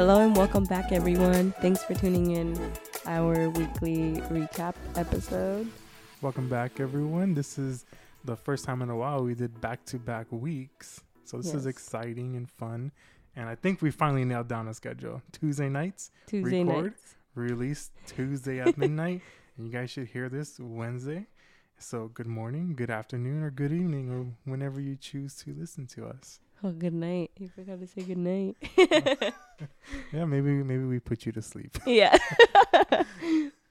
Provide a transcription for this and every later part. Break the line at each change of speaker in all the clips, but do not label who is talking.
Hello and welcome back, everyone. Thanks for tuning in our weekly recap episode.
Welcome back, everyone. This is the first time in a while we did back to back weeks. So this is exciting and fun. And I think we finally nailed down a schedule. Tuesday nights,
Tuesday
Record?
nights.
release Tuesday at midnight. And you guys should hear this Wednesday. So good morning, good afternoon, or good evening, or whenever you choose to listen to us.
Oh, good night. You forgot to say good night.
Yeah, maybe maybe we put you to sleep.
yeah.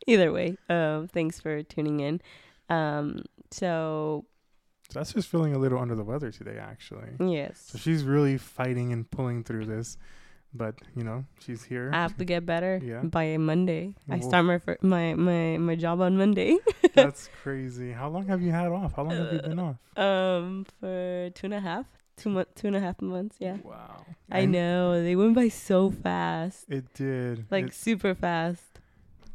Either way, um, thanks for tuning in. Um, so
that's just feeling a little under the weather today, actually.
yes,
So she's really fighting and pulling through this, but you know she's here.
I have to get better
Yeah.
by Monday. I start my fir- my my my job on Monday.
That's crazy. How long have you had off? How long have you been off?
um, for two and a half, two month, two and a half months. Yeah,
Wow.
I
And
know they went by so fast,
It did.
like
It-
super fast.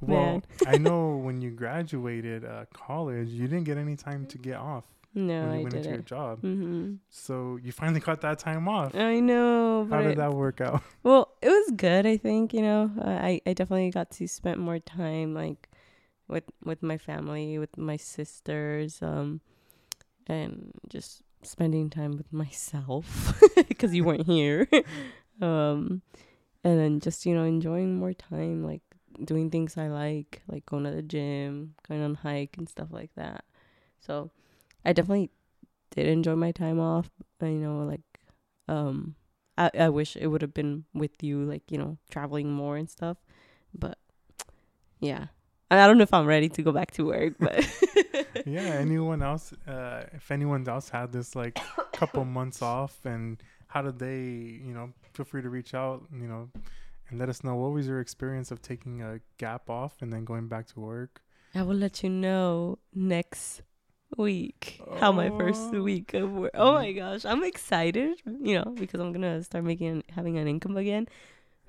well,
man.
I know when you graduated uh, college, you didn't get any time to get off
No,
when you
I
went into your job.
Mm-hmm.
So you finally got that time off.
I know,
How did
it-
that work out?
Well, it was good. I think you know, I I definitely got to spend more time like with with my family, with my sisters, um, and just spending time with myself because you weren't here. um, and then just you know enjoying more time, like doing things I like, like going to the gym, going on hike and stuff like that. So, I definitely did enjoy my time off. uh, You know, like um I, I wish it would have been with you, like, you know, traveling more and stuff. But yeah. I I don't know if I'm ready to go back to work, but
yeah. Anyone else? Uh, if anyone else had this like couple months off, and how did they? You know, feel free to reach out. You know, and let us know what was your experience of taking a gap off and then going back to work.
I will let you know next week how my first
Oh.
week of work. Oh my gosh, I'm excited, you know, because I'm gonna start making having an income again.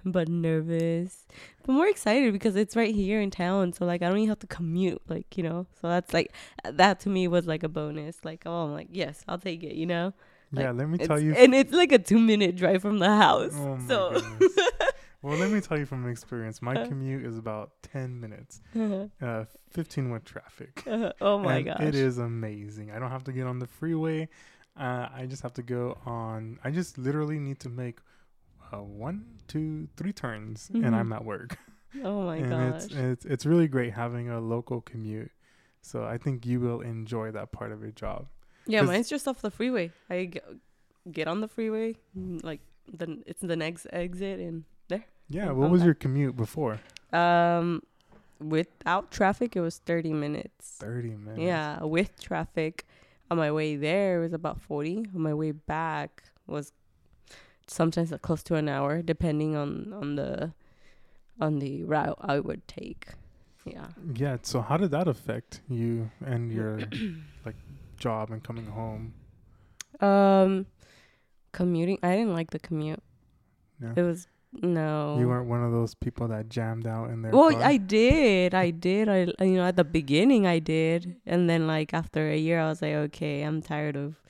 But nervous, but more excited because it's right here in town. So like I don't even have to commute, like you know. So that's like that to me was like a bonus. Like oh, I'm like yes, I'll take it, you know.
yeah, let me tell you.
and it's like a two minute drive from the house.
Oh
so
well, let me tell you from experience. My
Uh.
commute is about ten minutes, uh, fifteen with traffic.
oh my gosh,
It is amazing. I don't have to get on the freeway. Uh, I just have to go on. I just literally need to make uh, one, two, three turns,
Mhm.
and I'm at work.
Oh my
and
gosh.
it's it's it's really great having a local commute. So I think you will enjoy that part of your job.
Yeah, mine's just off the freeway. I g- get on the freeway, mm, like the it's the next exit, and there.
Yeah.
I'm-
What was
back.
your commute before?
um, without traffic, it was thirty minutes.
Thirty minutes.
Yeah, with traffic, on my way there it was about forty. On my way back was sometimes close to an hour, depending on on the on the route I would take. Yeah.
Yeah. So how did that affect you and your like job and coming home?
Um, commuting. I didn't like the commute.
Yeah.
It was no.
You weren't one of those people that jammed out in there.
Well,
car?
I did. I did. I you know at the beginning I did, and then like after a year I was like, okay, I'm tired of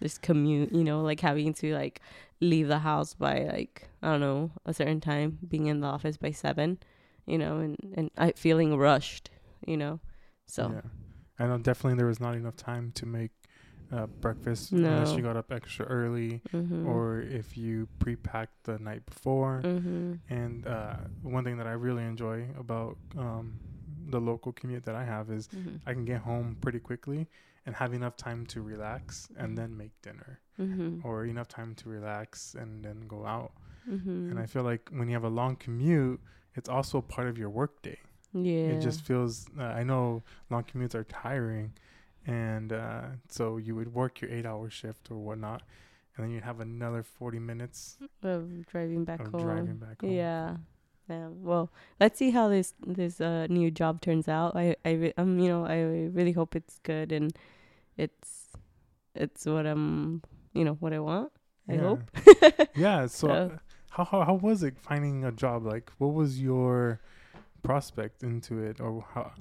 this commute. You know, like having to like leave the house by like I don't know a certain time, being in the office by seven. You know, and and I feeling rushed. You know, so
Yeah. I know definitely there was not enough time to make uh, breakfast unless you got up extra early
mhm.
or if you pre-packed the night before.
mhm
And uh, one thing that I really enjoy about um, the local commute that I have is
mhm
I can get home pretty quickly and have enough time to relax and then make dinner
mhm
or enough time to relax and then go out.
mhm
And I feel like when you have a long commute, it's also part of your workday.
yeah
It just feels. Uh, I know long commutes are tiring, and uh, so you would work your eight-hour shift or whatnot, and then you'd have another forty minutes
of driving back
of
home.
driving back home.
Yeah. Yeah. Well, let's see how this this uh new job turns out. I I um you know I really hope it's good and it's it's what I'm you know what I want. I
Yeah.
hope.
Yeah. So,
So-
how, how how was it finding a job? Like, what was your prospect into it, or how?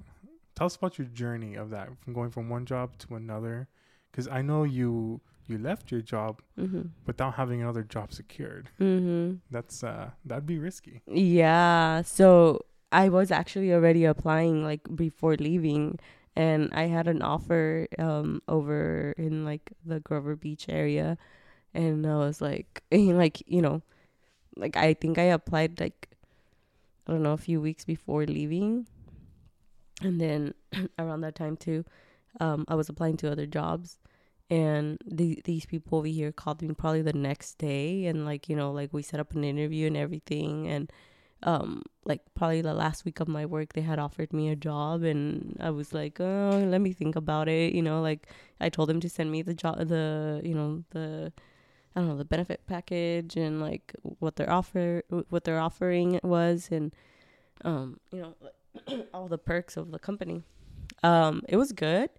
Tell us about your journey of that from going from one job to another, because I know you you left your job
Mm-hmm.
without having another job secured.
Mm-hmm.
That's uh that'd be risky.
Yeah. So I was actually already applying like before leaving and I had an offer um over in like the Grover Beach area and I was like like, you know, like I think I applied like I don't know, a few weeks before leaving. And then around that time too, um I was applying to other jobs and the, these people over here called me probably the next day and like you know like we set up an interview and everything and um like probably the last week of my work they had offered me a job and i was like oh let me think about it you know like i told them to send me the job the you know the i don't know the benefit package and like what their offer what their offering was and um you know all the perks of the company. Um it was good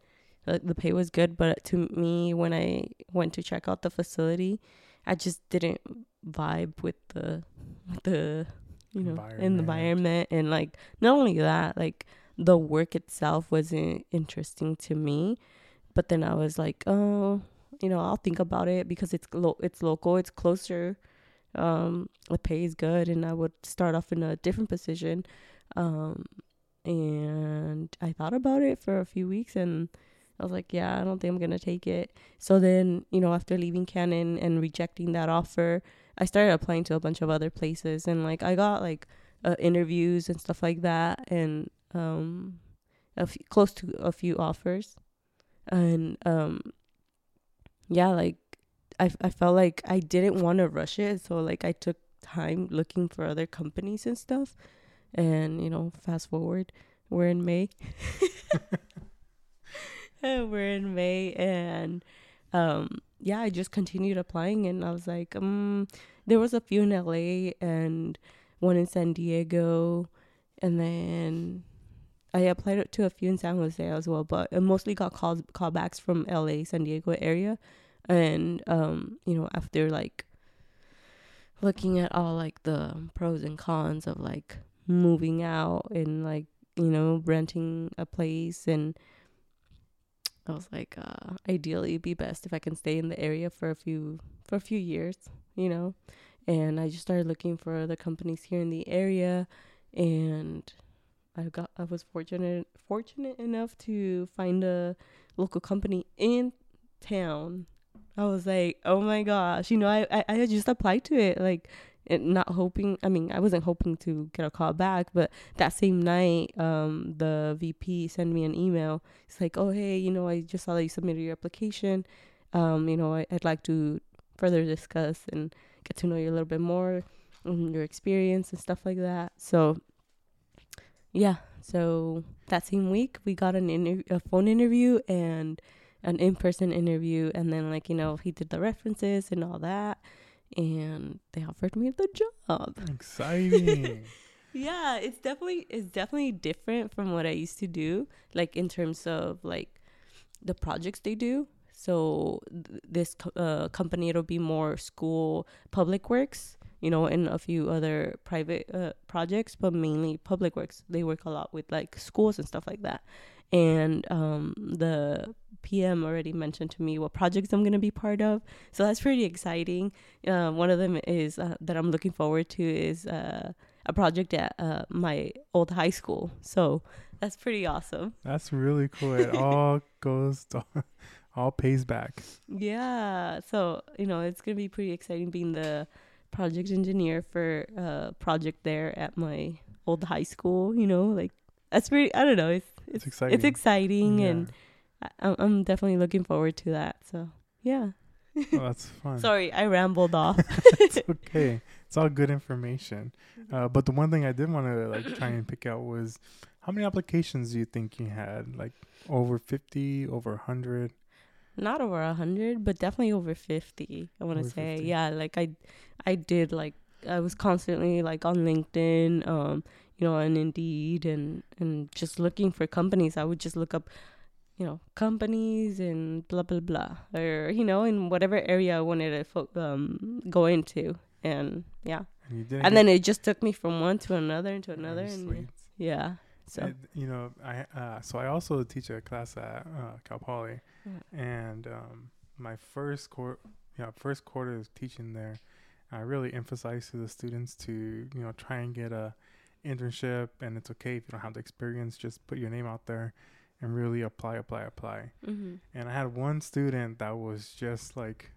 the, the pay was good but to me when i went to check out the facility i just didn't vibe with the with the you know in the
Environment.
environment. And like not only that like the work itself wasn't interesting to me. But then i was like oh you know i'll think about it because it's lo- it's local it's closer. Um the pay is good and i would start off in a different position. Um and i thought about it for a few weeks and I was like, yeah, I don't think I'm gonna take it. So then, you know, after leaving Canon and rejecting that offer, I started applying to a bunch of other places, and like I got like uh, interviews and stuff like that, and um, a close to a few offers, and um, yeah, like I I felt like I didn't want to rush it, so like I took time looking for other companies and stuff, and you know, fast forward, we're in May. we're in May and um yeah, I just continued applying and I was like, um there was a few in LA and one in San Diego and then I applied to a few in San Jose as well, but I mostly got calls callbacks from LA, San Diego area. And um, you know, after like looking at all like the pros and cons of like moving out and like, you know, renting a place and I was like, uh, ideally it'd be best if I can stay in the area for a few for a few years, you know. And I just started looking for other companies here in the area and I got I was fortunate fortunate enough to find a local company in town. I was like, oh my gosh, you know, I I, I just applied to it like and not hoping i mean i wasn't hoping to get a call back but that same night um the vp sent me an email. It's like oh hey you know i just saw that you submitted your application. Um you know I, i'd like to further discuss and get to know you a little bit more um, your experience and stuff like that. So yeah. So that same week we got an inter- a phone interview and an in-person interview and then like you know he did the references and all that and they offered me the job.
Exciting.
yeah it's definitely it's definitely different from what i used to do like in terms of like the projects they do. So th- this co- uh, company it'll be more school public works you know and a few other private uh, projects but mainly public works. They work a lot with like schools and stuff like that and um, the pm already mentioned to me what projects i'm going to be part of so that's pretty exciting uh, one of them is uh, that i'm looking forward to is uh, a project at uh, my old high school so that's pretty awesome
That's really cool. It all goes to, all pays back.
Yeah. So, you know, it's going to be pretty exciting being the project engineer for a project there at my old high school, you know, like that's pretty I don't know, it's
It's
it's
exciting.
it's exciting
Yeah.
and I, I'm- I'm definitely looking forward to that. So, yeah.
Oh, that's fun.
Sorry, I rambled off.
it's okay. It's all good information. Uh, but the one thing I did want to like try and pick out was how many applications do you think you had? Like over fifty, over hundred?
Not over a 100, but definitely over 50. I want to say.
50.
Yeah, like I I did like I was constantly like on LinkedIn um you know, on Indeed and and just looking for companies. I would just look up you know, companies and blah blah blah or you know, in whatever area I wanted to fo- um go into. And yeah.
And.
And then it just took me from one to another and to another and
sweet.
yeah. So
And, you know, I uh, so I also teach a class at uh, Cal Poly,
Yeah.
and um, my first quarter, yeah, first quarter of teaching there, I really emphasized to the students to you know try and get a internship, and it's okay if you don't have the experience. Just put your name out there, and really apply, apply, apply.
Mm-hmm.
And I had one student that was just like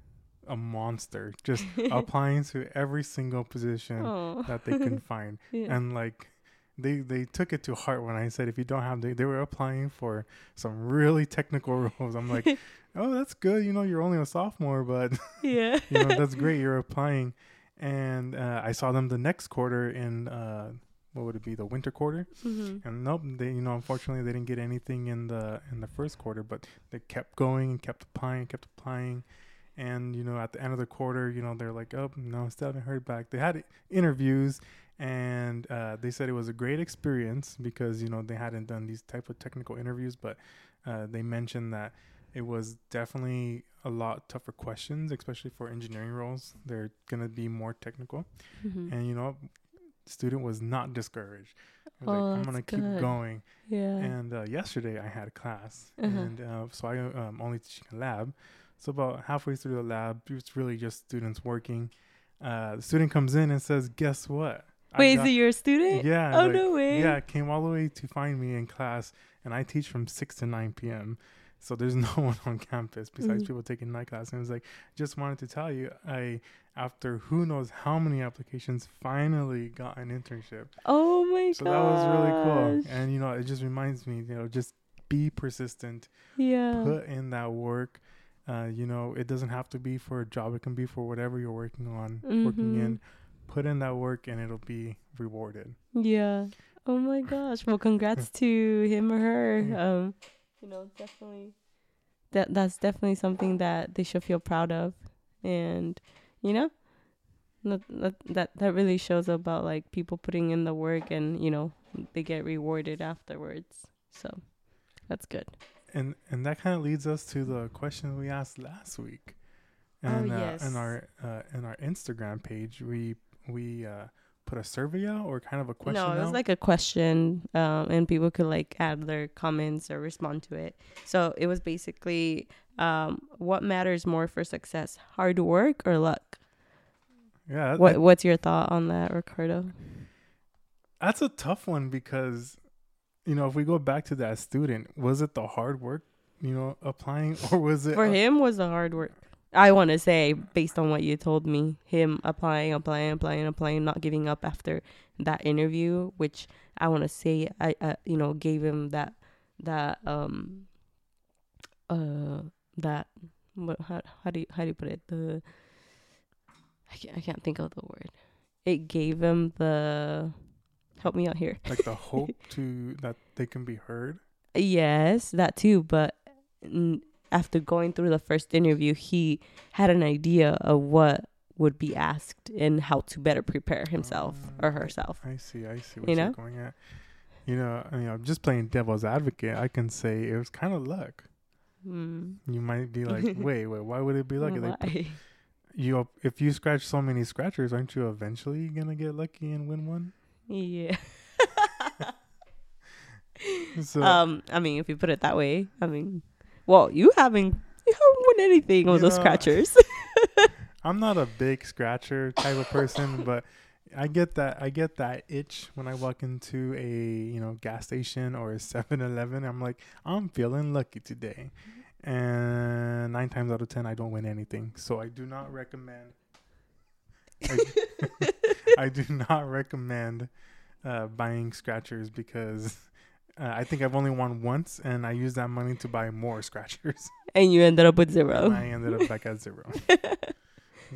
a monster, just applying to every single position that they can find
yeah.
and like they they took it to heart when I said if you don't have the, they were applying for some really technical roles. I'm like, oh, that's good. You know, you're only a sophomore, but
yeah.
you know that's great. You're applying, and uh, I saw them the next quarter in uh, what would it be the winter quarter,
mm-hmm.
and nope, they you know unfortunately they didn't get anything in the in the first quarter, but they kept going and kept applying, kept applying. And you know, at the end of the quarter, you know, they're like, "Oh no, still haven't heard back." They had interviews, and uh, they said it was a great experience because you know they hadn't done these type of technical interviews, but uh, they mentioned that it was definitely a lot tougher questions, especially for engineering roles. They're gonna be more technical,
Mm-hmm.
and you know, student was not discouraged. He was
Oh,
like, I'm gonna keep going.
yeah.
And uh, yesterday I had a class,
Uh-huh.
and uh, so I um, only teaching a lab. So about halfway through the lab, it's really just students working. Uh, the student comes in and says, "Guess what?" I
Wait,
got-
is it your student?
yeah.
Oh
like,
no way.
Yeah, came all the way to find me in class, and I teach from six to nine p.m. So there's no one on campus besides
Mhm.
people taking night class. And was like, just wanted to tell you, I after who knows how many applications, finally got an internship.
Oh my god.
So that was really cool. And you know, it just reminds me, you know, just be persistent,
Yeah.
put in that work. Uh, you know, it doesn't have to be for a job; it can be for whatever you're working on, working in. Put in that work, and it'll be rewarded.
Yeah. Oh my gosh. Well, congrats to him or her. Um, you know, definitely that that's definitely something that they should feel proud of, and you know, that that that, that really shows about like people putting in the work and you know they get rewarded afterwards. So that's good.
And and that kind of leads us to the question we asked last week.
Oh,
And uh,
yes.
in our uh, in our Instagram page, we we uh, put a survey out or kind of a question.
no, it was
out.
like a question, um, and people could like add their comments or respond to it. So it was basically, um, what matters more for success, hard work or luck?
yeah, that-
What What's your thought on that, Ricardo?
that's a tough one because you know if we go back to that student, was it the hard work, you know, applying, or was it
For
uh,
him, was the hard work. I want to say, based on what you told me, him applying, applying, applying, applying, not giving up after that interview, which I want to say, I, uh, you know, gave him that, that, um, uh, that, what, how, how do you, how do you put it? The, I can't, I can't think of the word. It gave him the, help me out here.
like the hope to that they can be heard?
Yes, that too. But after going through the first interview, he had an idea of what would be asked and how to better prepare himself or
Oh,
herself.
I see, I see what
You know?
going at. You know, I mean, I'm just playing devil's advocate. I can say it was kind of luck.
Mm.
You might be like, wait, wait, why would it be lucky?
Why?
you if you scratch so many scratchers, aren't you eventually gonna get lucky and win one?
yeah.
So
um, I mean, if you put it that way, I mean, well, you haven't you haven't won anything with
You
those
know,
scratchers.
I'm not a big scratcher type of person, but I get that I get that itch when I walk into a you know gas station or a 7-Eleven. I'm like, I'm feeling lucky today, and nine times out of ten, I don't win anything. So I do not recommend. I, I do not recommend uh, buying scratchers because uh, I think I've only won once, and I used that money to buy more scratchers,
and you ended up with
and
zero.
I ended up back at zero.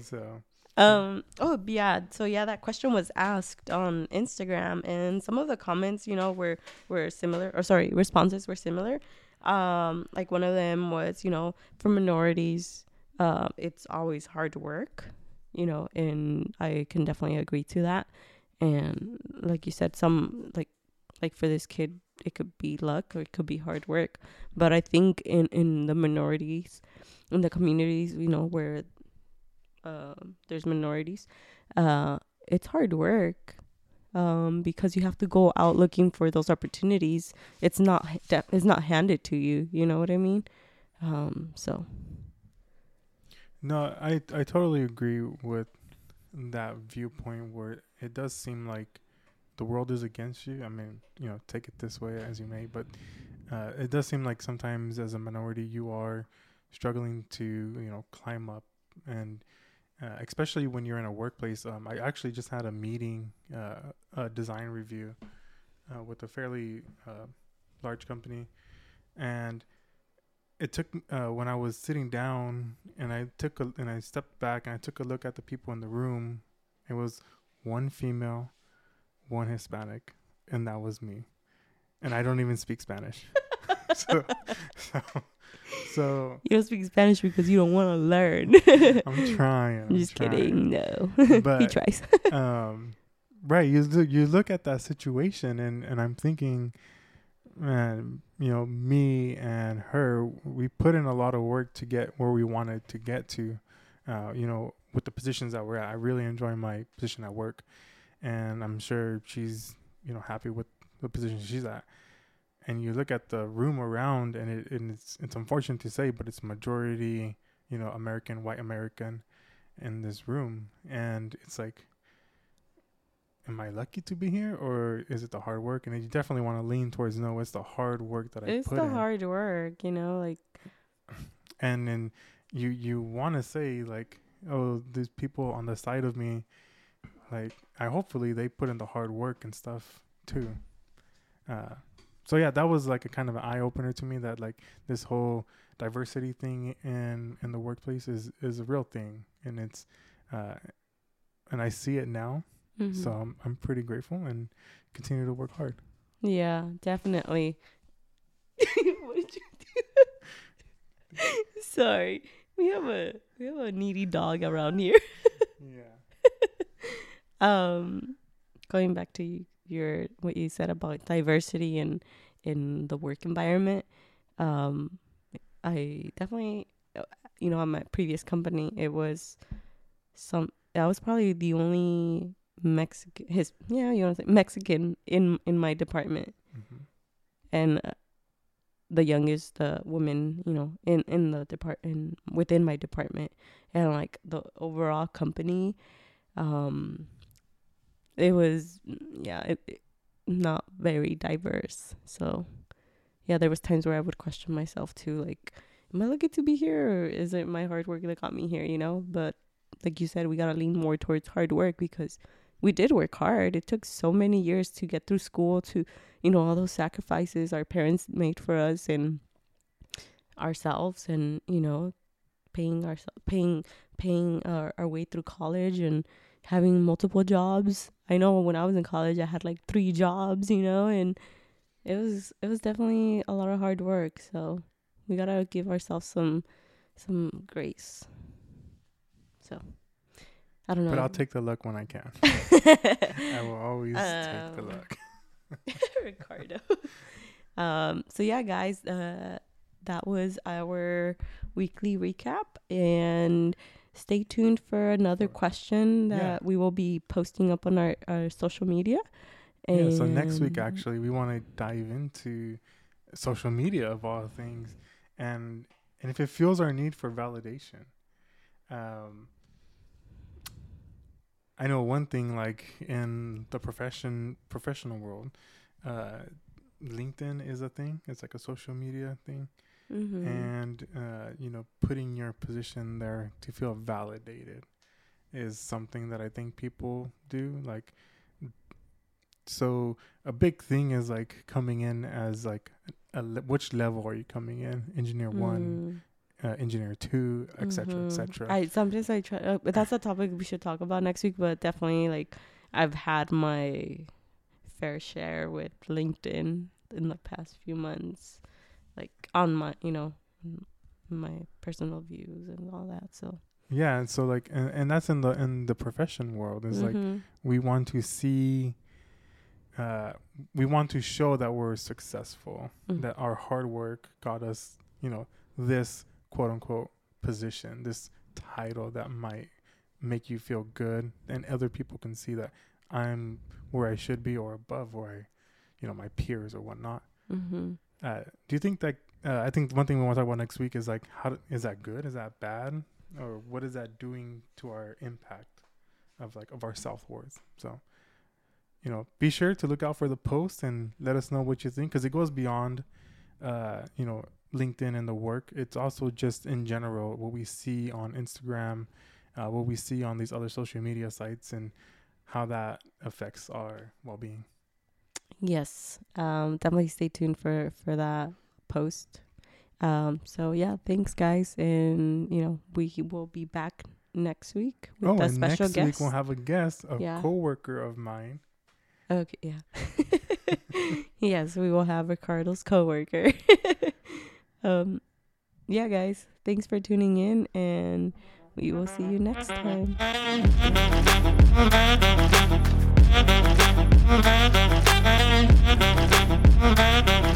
So.
Um. Oh, yeah. So yeah, that question was asked on Instagram, and some of the comments, you know, were were similar. Or sorry, responses were similar. Um, like one of them was, you know, for minorities, uh, it's always hard work. You know, and I can definitely agree to that. And like you said, some like like for this kid, it could be luck or it could be hard work. But I think in in the minorities, in the communities, you know, where um, there's minorities, uh, it's hard work um, because you have to go out looking for those opportunities. It's not it's not handed to you. You know what I mean? Um, so
No, I I totally agree with that viewpoint where it does seem like the world is against you. I mean, you know, take it this way as you may, but uh, it does seem like sometimes as a minority you are struggling to you know climb up and uh, especially when you're in a workplace. Um, I actually just had a meeting, uh, a design review uh, with a fairly uh, large company, and it took uh, when I was sitting down and I took a and I stepped back and I took a look at the people in the room. It was one female, one Hispanic, and that was me. And I don't even speak Spanish. so, so, so
You don't speak Spanish because you don't want to learn.
I'm trying. I'm
Just
trying.
kidding. No, he
But
tries.
um, right. You look, you look at that situation, and and I'm thinking, man, you know, me and her, we put in a lot of work to get where we wanted to get to. Uh, you know, with the positions that we're at, I really enjoy my position at work, and I'm sure she's you know happy with the position she's at. And you look at the room around, and it and it's it's unfortunate to say, but it's majority you know American, white American, in this room, and it's like am I lucky to be here or is it the hard work? And you definitely want to lean towards no, it's the hard work that I
it's the
in.
hard work, you know. Like
and then you you want to say like, oh, these people on the side of me, like I hopefully they put in the hard work and stuff too. Uh, so yeah, that was like a kind of an eye opener to me that like this whole diversity thing in in the workplace is is a real thing and it's uh, and I see it now.
mhm.
So I'm I'm pretty grateful and continue to work hard.
yeah, definitely. what did you do? Sorry, we have a we have a needy dog around here.
Yeah.
Um going back to your what you said about diversity and in the work environment um i definitely you know on my previous company it was some i was probably the only mexican his yeah you know what I'm saying, mexican in in my department.
Hmm
and uh, the youngest uh, woman, you know, in in the department within my department, and like the overall company, um, it was mm, yeah, it, it- not very diverse. So, yeah, there was times where I would question myself too, like, am I lucky to be here, or is it my hard work that got me here? You know, but like you said, we gotta lean more towards hard work because we did work hard. It took so many years to get through school to you know all those sacrifices our parents made for us and ourselves and you know paying our paying paying our, our way through college and having multiple jobs i know when i was in college i had like three jobs you know and it was it was definitely a lot of hard work so we gotta give ourselves some some grace so i don't know
But I'll take the luck when I can. I will always take the
Um,
luck.
Ricardo. um, so yeah, guys, uh, that was our weekly recap, and stay tuned for another question that
Yeah.
we will be posting up on our, our social media.
Yeah, so next week actually we want to dive into social media of all things and and if it feels our need for validation. Um I know one thing like in the profession professional world, uh LinkedIn is a thing. It's like a social media thing.
Mhm.
and uh, you know putting your position there to feel validated is something that I think people do like so a big thing is like coming in as like a le- which level are you coming in engineer 1
Mm.
uh, engineer 2 etc
Mhm.
etc
I sometimes I try, uh, but that's a topic we should talk about next week. But definitely, like I've had my fair share with LinkedIn in the past few months, like on my, you know, my personal views and all that. So
yeah and so like and, and that's in the in the profession world is like
Mhm.
we want to see uh we want to show that we're successful
Mm.
that our hard work got us you know this quote unquote position this title that might make you feel good and other people can see that i'm where i should be or above where i you know my peers or whatnot
Mhm.
Uh do you think that uh, i think one thing we want to talk about next week is like how do, is that good is that bad or what is that doing to our impact of like of our self worth? So, you know, be sure to look out for the post and let us know what you think because it goes beyond, uh, you know, LinkedIn and the work. It's also just in general what we see on Instagram, uh, what we see on these other social media sites, and how that affects our well being.
Yes. Um, definitely stay tuned for for that post. Um, so yeah, thanks guys, and you know we will be back next week with
oh,
a special
next
guest.
Next week we'll have a guest, a
Yeah.
coworker of mine.
Okay, yeah. yes, we will have Ricardo's coworker. um, yeah, guys, thanks for tuning in, and we will see you next time. Thank you.